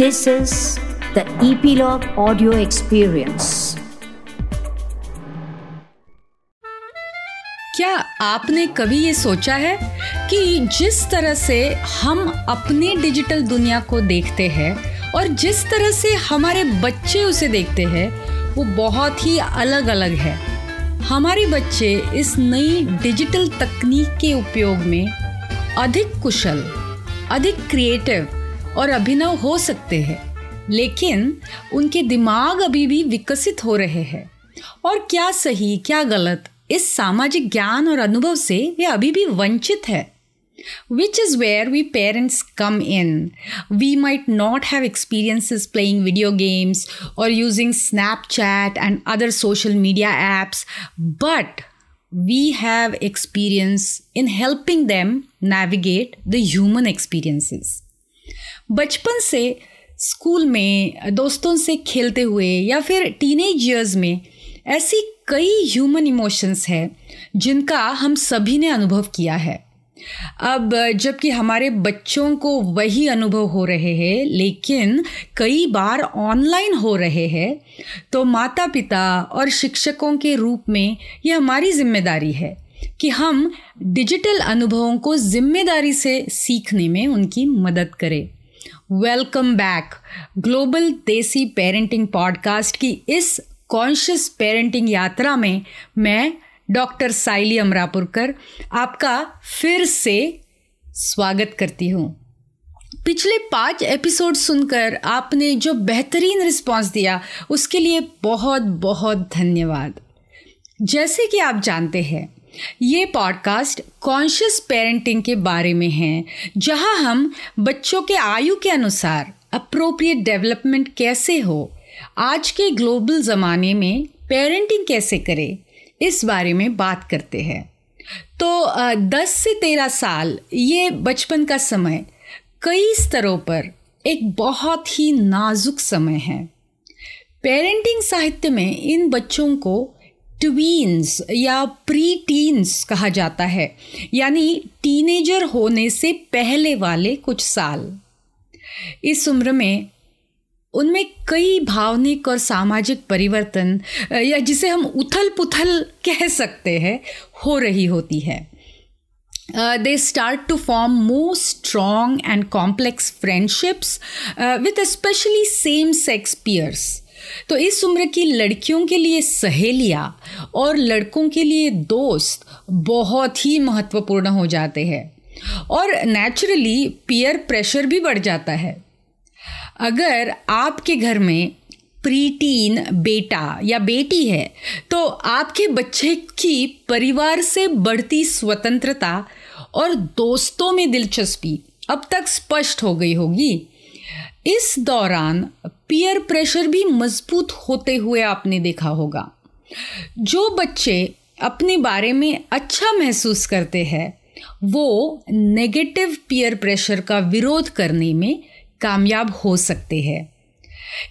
This is the Epilogue Audio Experience. क्या आपने कभी ये सोचा है कि जिस तरह से हम अपने डिजिटल दुनिया को देखते हैं और जिस तरह से हमारे बच्चे उसे देखते हैं, वो बहुत ही अलग अलग है हमारे बच्चे इस नई डिजिटल तकनीक के उपयोग में अधिक कुशल, अधिक क्रिएटिव और अभिनव हो सकते हैं, लेकिन उनके दिमाग अभी भी विकसित हो रहे हैं। और क्या सही, क्या गलत, इस सामाजिक ज्ञान और अनुभव से वे अभी भी वंचित है। Which is where we parents come in we might not have experiences playing video games और using Snapchat and other social media apps but we have experience in helping them navigate the human experiences बचपन से school में, दोस्तों से खेलते हुए या फिर टीनेज ईयर्स में ऐसी कई ह्यूमन इमोशंस हैं जिनका हम सभी ने अनुभव किया है। अब जबकि हमारे बच्चों को वही अनुभव हो रहे हैं, लेकिन कई बार ऑनलाइन हो रहे हैं तो माता पिता और शिक्षकों के रूप में ये हमारी ज़िम्मेदारी है कि हम डिजिटल अनुभवों को ज़िम्मेदारी से सीखने में उनकी मदद करें। Welcome back global desi parenting podcast की इस कॉन्शियस पेरेंटिंग यात्रा में मैं डॉक्टर साइली अमरापुरकर आपका फिर से स्वागत करती हूँ। पिछले पाँच एपिसोड सुनकर आपने जो बेहतरीन रिस्पांस दिया, उसके लिए बहुत बहुत धन्यवाद। जैसे कि आप जानते हैं ये पॉडकास्ट कॉन्शियस पेरेंटिंग के बारे में है, जहाँ हम बच्चों के आयु के अनुसार अप्रोप्रिएट डेवलपमेंट कैसे हो, आज के ग्लोबल ज़माने में पेरेंटिंग कैसे करें, इस बारे में बात करते हैं। तो दस से तेरह साल, ये बचपन का समय, कई स्तरों पर एक बहुत ही नाजुक समय है। पेरेंटिंग साहित्य में इन बच्चों को ट्वीन्स या प्री टीन्स कहा जाता है, यानी टीनेजर होने से पहले वाले कुछ साल। इस उम्र में उनमें कई भावनिक और सामाजिक परिवर्तन, या जिसे हम उथल पुथल कह सकते हैं, हो रही होती है। They start to form more strong and complex friendships with specially same sex peers तो इस उम्र की लड़कियों के लिए सहेलियाँ और लड़कों के लिए दोस्त बहुत ही महत्वपूर्ण हो जाते हैं। और नेचुरली पीयर प्रेशर भी बढ़ जाता है। अगर आपके घर में प्रीटीन बेटा या बेटी है तो आपके बच्चे की परिवार से बढ़ती स्वतंत्रता और दोस्तों में दिलचस्पी अब तक स्पष्ट हो गई होगी। इस दौरान पीयर प्रेशर भी मज़बूत होते हुए आपने देखा होगा। जो बच्चे अपने बारे में अच्छा महसूस करते हैं, वो नेगेटिव पीयर प्रेशर का विरोध करने में कामयाब हो सकते हैं।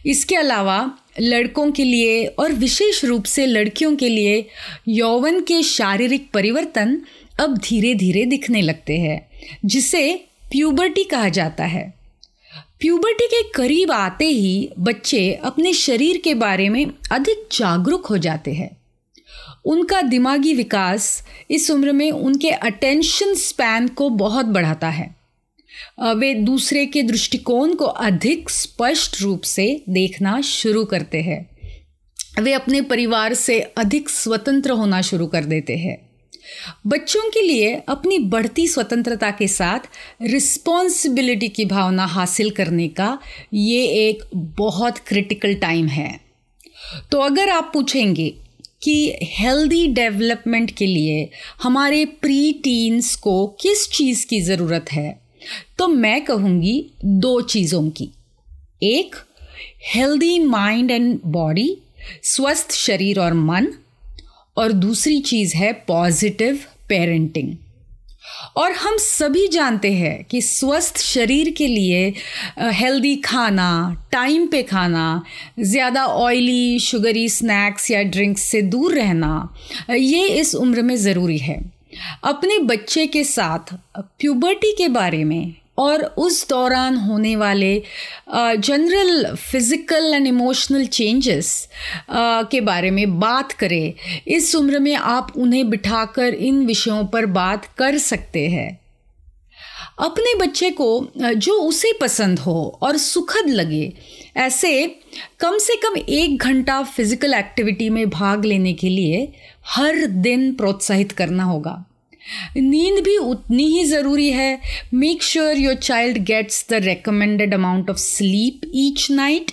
इसके अलावा लड़कों के लिए और विशेष रूप से लड़कियों के लिए यौवन के शारीरिक परिवर्तन अब धीरे धीरे दिखने लगते हैं, जिसे प्यूबर्टी कहा जाता है। प्यूबर्टी के करीब आते ही बच्चे अपने शरीर के बारे में अधिक जागरूक हो जाते हैं। उनका दिमागी विकास इस उम्र में उनके अटेंशन स्पैन को बहुत बढ़ाता है। वे दूसरे के दृष्टिकोण को अधिक स्पष्ट रूप से देखना शुरू करते हैं। वे अपने परिवार से अधिक स्वतंत्र होना शुरू कर देते हैं। बच्चों के लिए अपनी बढ़ती स्वतंत्रता के साथ रिस्पॉन्सिबिलिटी की भावना हासिल करने का ये एक बहुत क्रिटिकल टाइम है। तो अगर आप पूछेंगे कि हेल्दी डेवलपमेंट के लिए हमारे प्री टीन्स को किस चीज़ की ज़रूरत है तो मैं कहूँगी दो चीज़ों की। एक हेल्दी माइंड एंड बॉडी स्वस्थ शरीर और मन और दूसरी चीज़ है पॉजिटिव पेरेंटिंग और हम सभी जानते हैं कि स्वस्थ शरीर के लिए हेल्दी खाना टाइम पे खाना, ज़्यादा ऑयली शुगरी स्नैक्स या ड्रिंक्स से दूर रहना ये इस उम्र में ज़रूरी है. अपने बच्चे के साथ प्यूबर्टी के बारे में और उस दौरान होने वाले general physical and emotional changes के बारे में बात करें, इस उम्र में आप उन्हें बिठाकर इन विषयों पर बात कर सकते हैं। अपने बच्चे को जो उसे पसंद हो और सुखद लगे, ऐसे कम से कम एक घंटा फ़िज़िकल एक्टिविटी में भाग लेने के लिए हर दिन प्रोत्साहित करना होगा। नींद भी उतनी ही ज़रूरी है। Make sure your child gets the recommended amount of sleep each night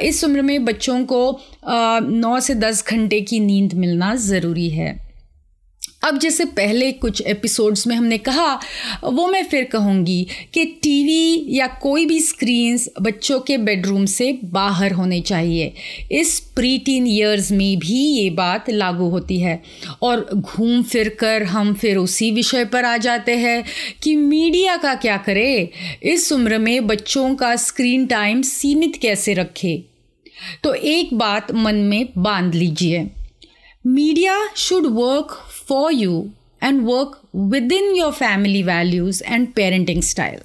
इस उम्र में बच्चों को नौ से दस घंटे की नींद मिलना ज़रूरी है। अब जैसे पहले कुछ एपिसोड्स में हमने कहा, वो मैं फिर कहूँगी कि टीवी या कोई भी स्क्रीन्स बच्चों के बेडरूम से बाहर होने चाहिए। इस प्री टीन ईयर्स में भी ये बात लागू होती है। और घूम फिर कर हम फिर उसी विषय पर आ जाते हैं कि मीडिया का क्या करे। इस उम्र में बच्चों का स्क्रीन टाइम सीमित कैसे रखे? तो एक बात मन में बाँध लीजिए। Media should work for you and work within your family values and parenting style.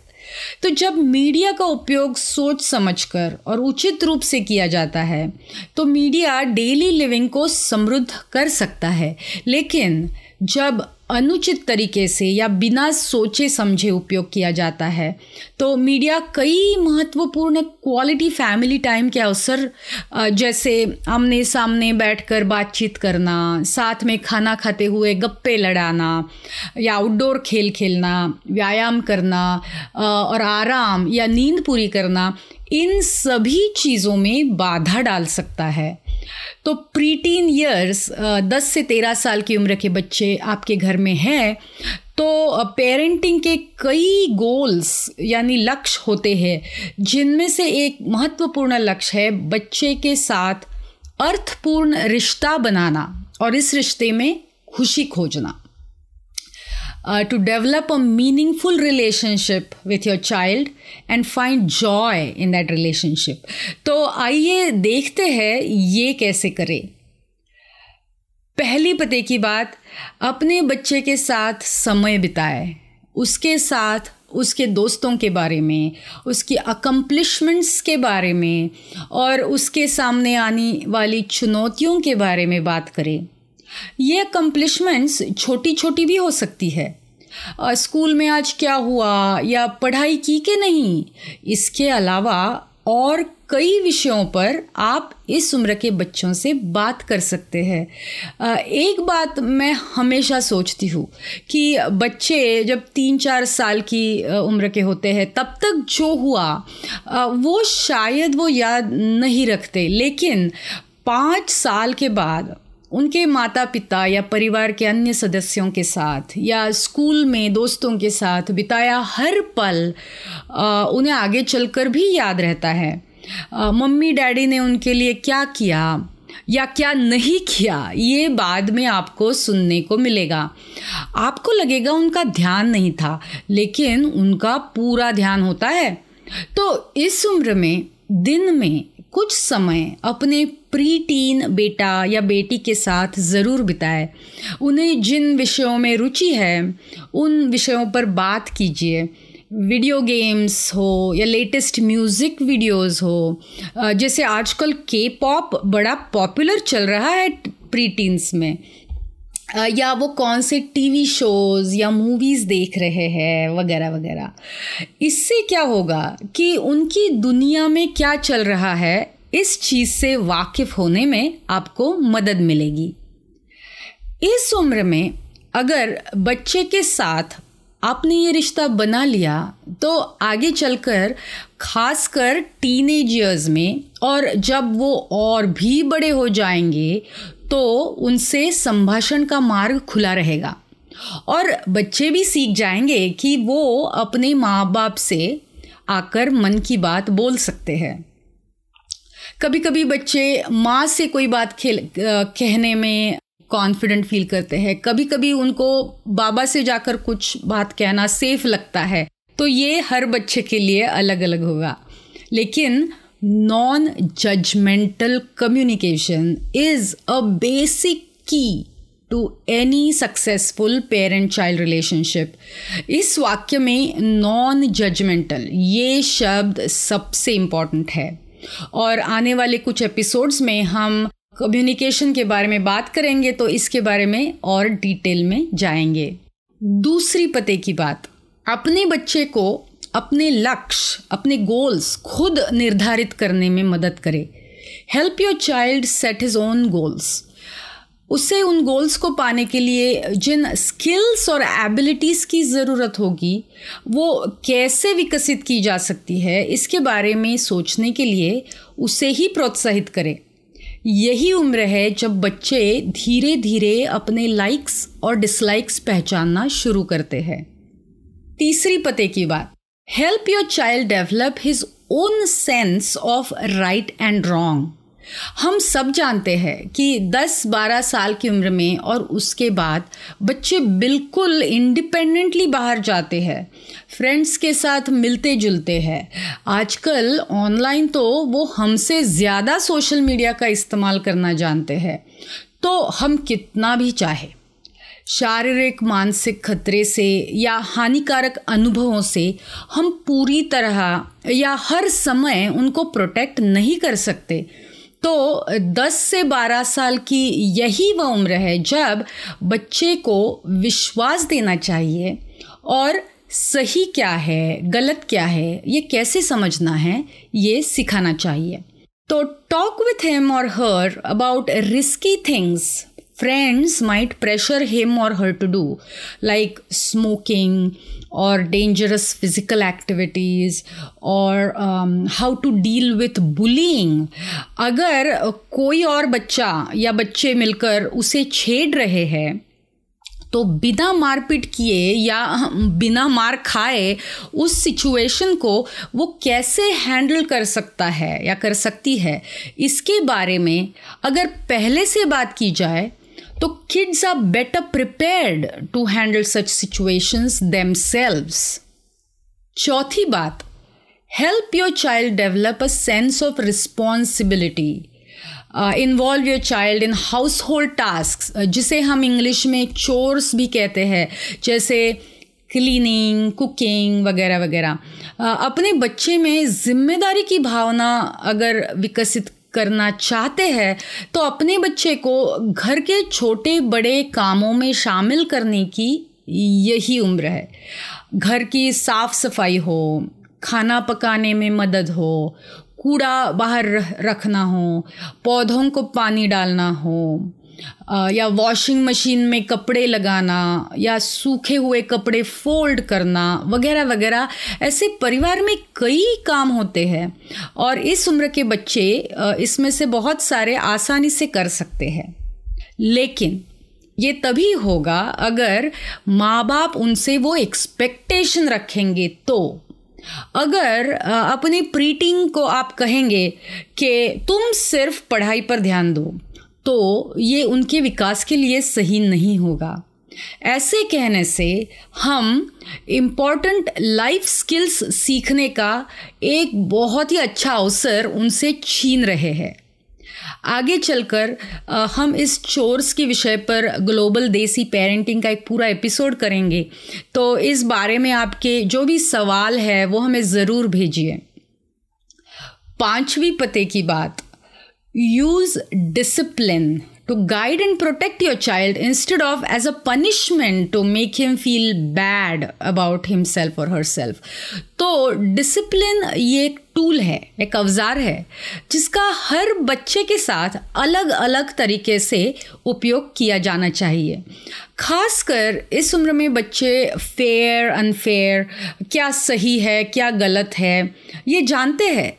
तो जब मीडिया का उपयोग सोच समझकर और उचित रूप से किया जाता है तो मीडिया डेली लिविंग को समृद्ध कर सकता है लेकिन जब अनुचित तरीके से या बिना सोचे समझे उपयोग किया जाता है। तो मीडिया कई महत्वपूर्ण क्वालिटी फैमिली टाइम के अवसर जैसे आमने सामने बैठकर बातचीत करना, साथ में खाना खाते हुए गप्पे लड़ाना, या आउटडोर खेल खेलना, व्यायाम करना और आराम या नींद पूरी करना, इन सभी चीज़ों में बाधा डाल सकता है। तो प्रीटीन ईयर्स दस से तेरह साल की उम्र के बच्चे आपके घर में हैं तो पेरेंटिंग के कई गोल्स यानी लक्ष्य होते हैं, जिनमें से एक महत्वपूर्ण लक्ष्य है बच्चे के साथ अर्थपूर्ण रिश्ता बनाना और इस रिश्ते में खुशी खोजना। Uh, to develop a meaningful relationship with your child and find joy in that relationship. तो आइए देखते हैं ये कैसे करें। पहली पते की बात अपने बच्चे के साथ समय बिताए। उसके साथ उसके दोस्तों के बारे में उसकी अकम्पलिशमेंट्स के बारे में और उसके सामने आने वाली चुनौतियों के बारे में बात करें। ये अकम्पलिशमेंट्स छोटी छोटी भी हो सकती है। स्कूल में आज क्या हुआ या पढ़ाई की के नहीं, इसके अलावा और कई विषयों पर आप इस उम्र के बच्चों से बात कर सकते हैं। एक बात मैं हमेशा सोचती हूँ कि बच्चे जब तीन चार साल की उम्र के होते हैं, तब तक जो हुआ वो शायद वो याद नहीं रखते। लेकिन पाँच साल के बाद उनके माता पिता या परिवार के अन्य सदस्यों के साथ या स्कूल में दोस्तों के साथ बिताया हर पल उन्हें आगे चलकर भी याद रहता है। मम्मी, डैडी ने उनके लिए क्या किया या क्या नहीं किया, ये बाद में आपको सुनने को मिलेगा। आपको लगेगा उनका ध्यान नहीं था, लेकिन उनका पूरा ध्यान होता है। तो इस उम्र में, दिन में कुछ समय अपने प्री टीन बेटा या बेटी के साथ ज़रूर बिताए। उन्हें जिन विषयों में रुचि है, उन विषयों पर बात कीजिए। वीडियो गेम्स हो या लेटेस्ट म्यूज़िक वीडियोस हो जैसे आजकल के पॉप बड़ा पॉपुलर चल रहा है प्री टीन्स में। या वो कौन से टीवी शोज़ या मूवीज़ देख रहे हैं, वगैरह वगैरह। इससे क्या होगा कि उनकी दुनिया में क्या चल रहा है, इस चीज़ से वाकिफ़ होने में आपको मदद मिलेगी। इस उम्र में अगर बच्चे के साथ आपने ये रिश्ता बना लिया तो आगे चलकर, खासकर टीनेज ईयर्स में, और जब वो और भी बड़े हो जाएँगे तो उनसे संभाषण का मार्ग खुला रहेगा। और बच्चे भी सीख जाएँगे कि वो अपने माँ बाप से आकर मन की बात बोल सकते हैं। कभी कभी बच्चे माँ से कोई बात खेल कहने में कॉन्फिडेंट फील करते हैं। कभी कभी उनको बाबा से जाकर कुछ बात कहना सेफ़ लगता है। तो ये हर बच्चे के लिए अलग अलग होगा। लेकिन non-judgmental communication is a basic key to any successful parent child relationship इस वाक्य में नॉन जजमेंटल ये शब्द सबसे इंपॉर्टेंट है। और आने वाले कुछ एपिसोड्स में हम कम्युनिकेशन के बारे में बात करेंगे तो इसके बारे में और डिटेल में जाएँगे। दूसरी पते की बात, अपने बच्चे को अपने लक्ष्य, अपने गोल्स खुद निर्धारित करने में मदद करे। Help your child set his own goals उसे उन गोल्स को पाने के लिए जिन स्किल्स और एबिलिटीज़ की ज़रूरत होगी, वो कैसे विकसित की जा सकती है, इसके बारे में सोचने के लिए उसे ही प्रोत्साहित करें। यही उम्र है जब बच्चे धीरे धीरे अपने लाइक्स और डिसलाइक्स पहचानना शुरू करते हैं। तीसरी पते की बात। Help your child develop his own sense of right and wrong हम सब जानते हैं कि 10-12 साल की उम्र में और उसके बाद बच्चे बिल्कुल इंडिपेंडेंटली बाहर जाते हैं। फ्रेंड्स के साथ मिलते जुलते हैं। आजकल ऑनलाइन तो वो हमसे ज़्यादा सोशल मीडिया का इस्तेमाल करना जानते हैं। तो हम कितना भी चाहे शारीरिक, मानसिक खतरे से या हानिकारक अनुभवों से हम पूरी तरह या हर समय उनको प्रोटेक्ट नहीं कर सकते। तो 10 से 12 साल की यही वह उम्र है जब बच्चे को विश्वास देना चाहिए और सही क्या है, गलत क्या है, ये कैसे समझना है, ये सिखाना चाहिए। तो टॉक विथ हिम और her about risky things friends might pressure him or her to do, like smoking or dangerous physical activities or um, how to deal with bullying. अगर कोई और बच्चा या बच्चे मिलकर उसे छेड़ रहे हैं तो बिना मारपीट किए या बिना मार खाए उस सिचुएशन को वो कैसे हैंडल कर सकता है या कर सकती है इसके बारे में अगर पहले से बात की जाए तो kids are better prepared to handle such situations themselves. चौथी बात help your child develop a sense of responsibility involve your child in household task जिसे हम इंग्लिश में चोर्स भी कहते हैं जैसे क्लीनिंग कुकिंग वगैरह वगैरह uh, अपने बच्चे में ज़िम्मेदारी की भावना अगर विकसित करना चाहते हैं तो अपने बच्चे को घर के छोटे बड़े कामों में शामिल करने की यही उम्र है। घर की साफ़ सफ़ाई हो, खाना पकाने में मदद हो, कूड़ा बाहर रखना हो, पौधों को पानी डालना हो या वॉशिंग मशीन में कपड़े लगाना, या सूखे हुए कपड़े फोल्ड करना, वगैरह वगैरह, ऐसे परिवार में कई काम होते हैं और इस उम्र के बच्चे इसमें से बहुत सारे आसानी से कर सकते हैं। लेकिन ये तभी होगा अगर माँ बाप उनसे वो एक्सपेक्टेशन रखेंगे तो। अगर अपनी प्रीटिंग को आप कहेंगे कि तुम सिर्फ़ पढ़ाई पर ध्यान दो तो ये उनके विकास के लिए सही नहीं होगा। ऐसे कहने से हम इंपॉर्टेंट लाइफ स्किल्स सीखने का एक बहुत ही अच्छा अवसर उनसे छीन रहे हैं। आगे चलकर हम इस चोर्स के विषय पर ग्लोबल देसी पेरेंटिंग का एक पूरा एपिसोड करेंगे। तो इस बारे में आपके जो भी सवाल है, वो हमें ज़रूर भेजिए। पांचवी पते की बात। Use discipline to guide and protect your child instead of as a punishment to make him feel bad about himself or herself तो डिसिप्लिन ये एक टूल है एक अवजार है जिसका हर बच्चे के साथ अलग अलग तरीके से उपयोग किया जाना चाहिए खासकर इस उम्र में बच्चे फेयर अनफेयर क्या सही है क्या गलत है ये जानते हैं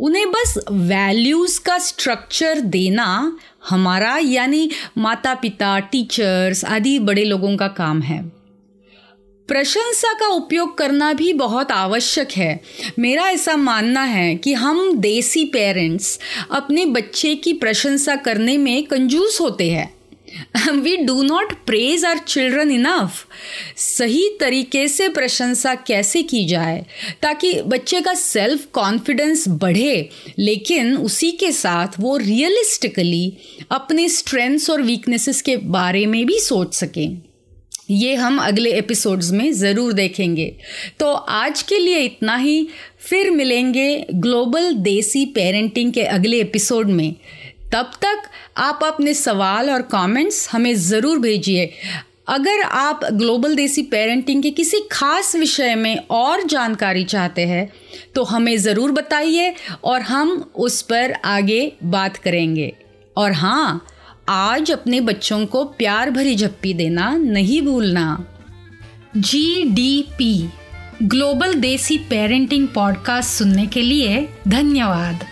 उन्हें बस वैल्यूज़ का स्ट्रक्चर देना हमारा, यानी माता पिता टीचर्स आदि बड़े लोगों का काम है। प्रशंसा का उपयोग करना भी बहुत आवश्यक है। मेरा ऐसा मानना है कि हम देसी पेरेंट्स अपने बच्चे की प्रशंसा करने में कंजूस होते हैं। We do not praise our children enough सही तरीके से प्रशंसा कैसे की जाए? ताकि बच्चे का सेल्फ कॉन्फिडेंस बढ़े, लेकिन उसी के साथ वो रियलिस्टिकली अपने स्ट्रेंथ्स और वीकनेसेस के बारे में भी सोच सकें। ये हम अगले एपिसोड्स में ज़रूर देखेंगे। तो आज के लिए इतना ही। फिर मिलेंगे ग्लोबल देसी पेरेंटिंग के अगले एपिसोड में। तब तक आप अपने सवाल और कमेंट्स हमें ज़रूर भेजिए। अगर आप ग्लोबल देसी पेरेंटिंग के किसी खास विषय में और जानकारी चाहते हैं तो हमें ज़रूर बताइए और हम उस पर आगे बात करेंगे। और हाँ आज अपने बच्चों को प्यार भरी झप्पी देना नहीं भूलना। G D P global desi parenting podcast सुनने के लिए धन्यवाद।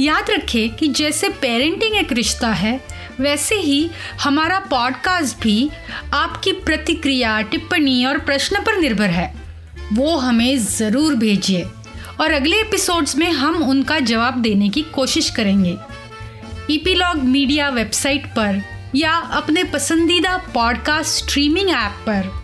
याद रखें कि जैसे पेरेंटिंग एक रिश्ता है, वैसे ही हमारा पॉडकास्ट भी आपकी प्रतिक्रिया, टिप्पणी और प्रश्न पर निर्भर है। वो हमें ज़रूर भेजिए और अगले एपिसोड्स में हम उनका जवाब देने की कोशिश करेंगे। ईपीलॉग मीडिया वेबसाइट पर या अपने पसंदीदा पॉडकास्ट स्ट्रीमिंग ऐप पर।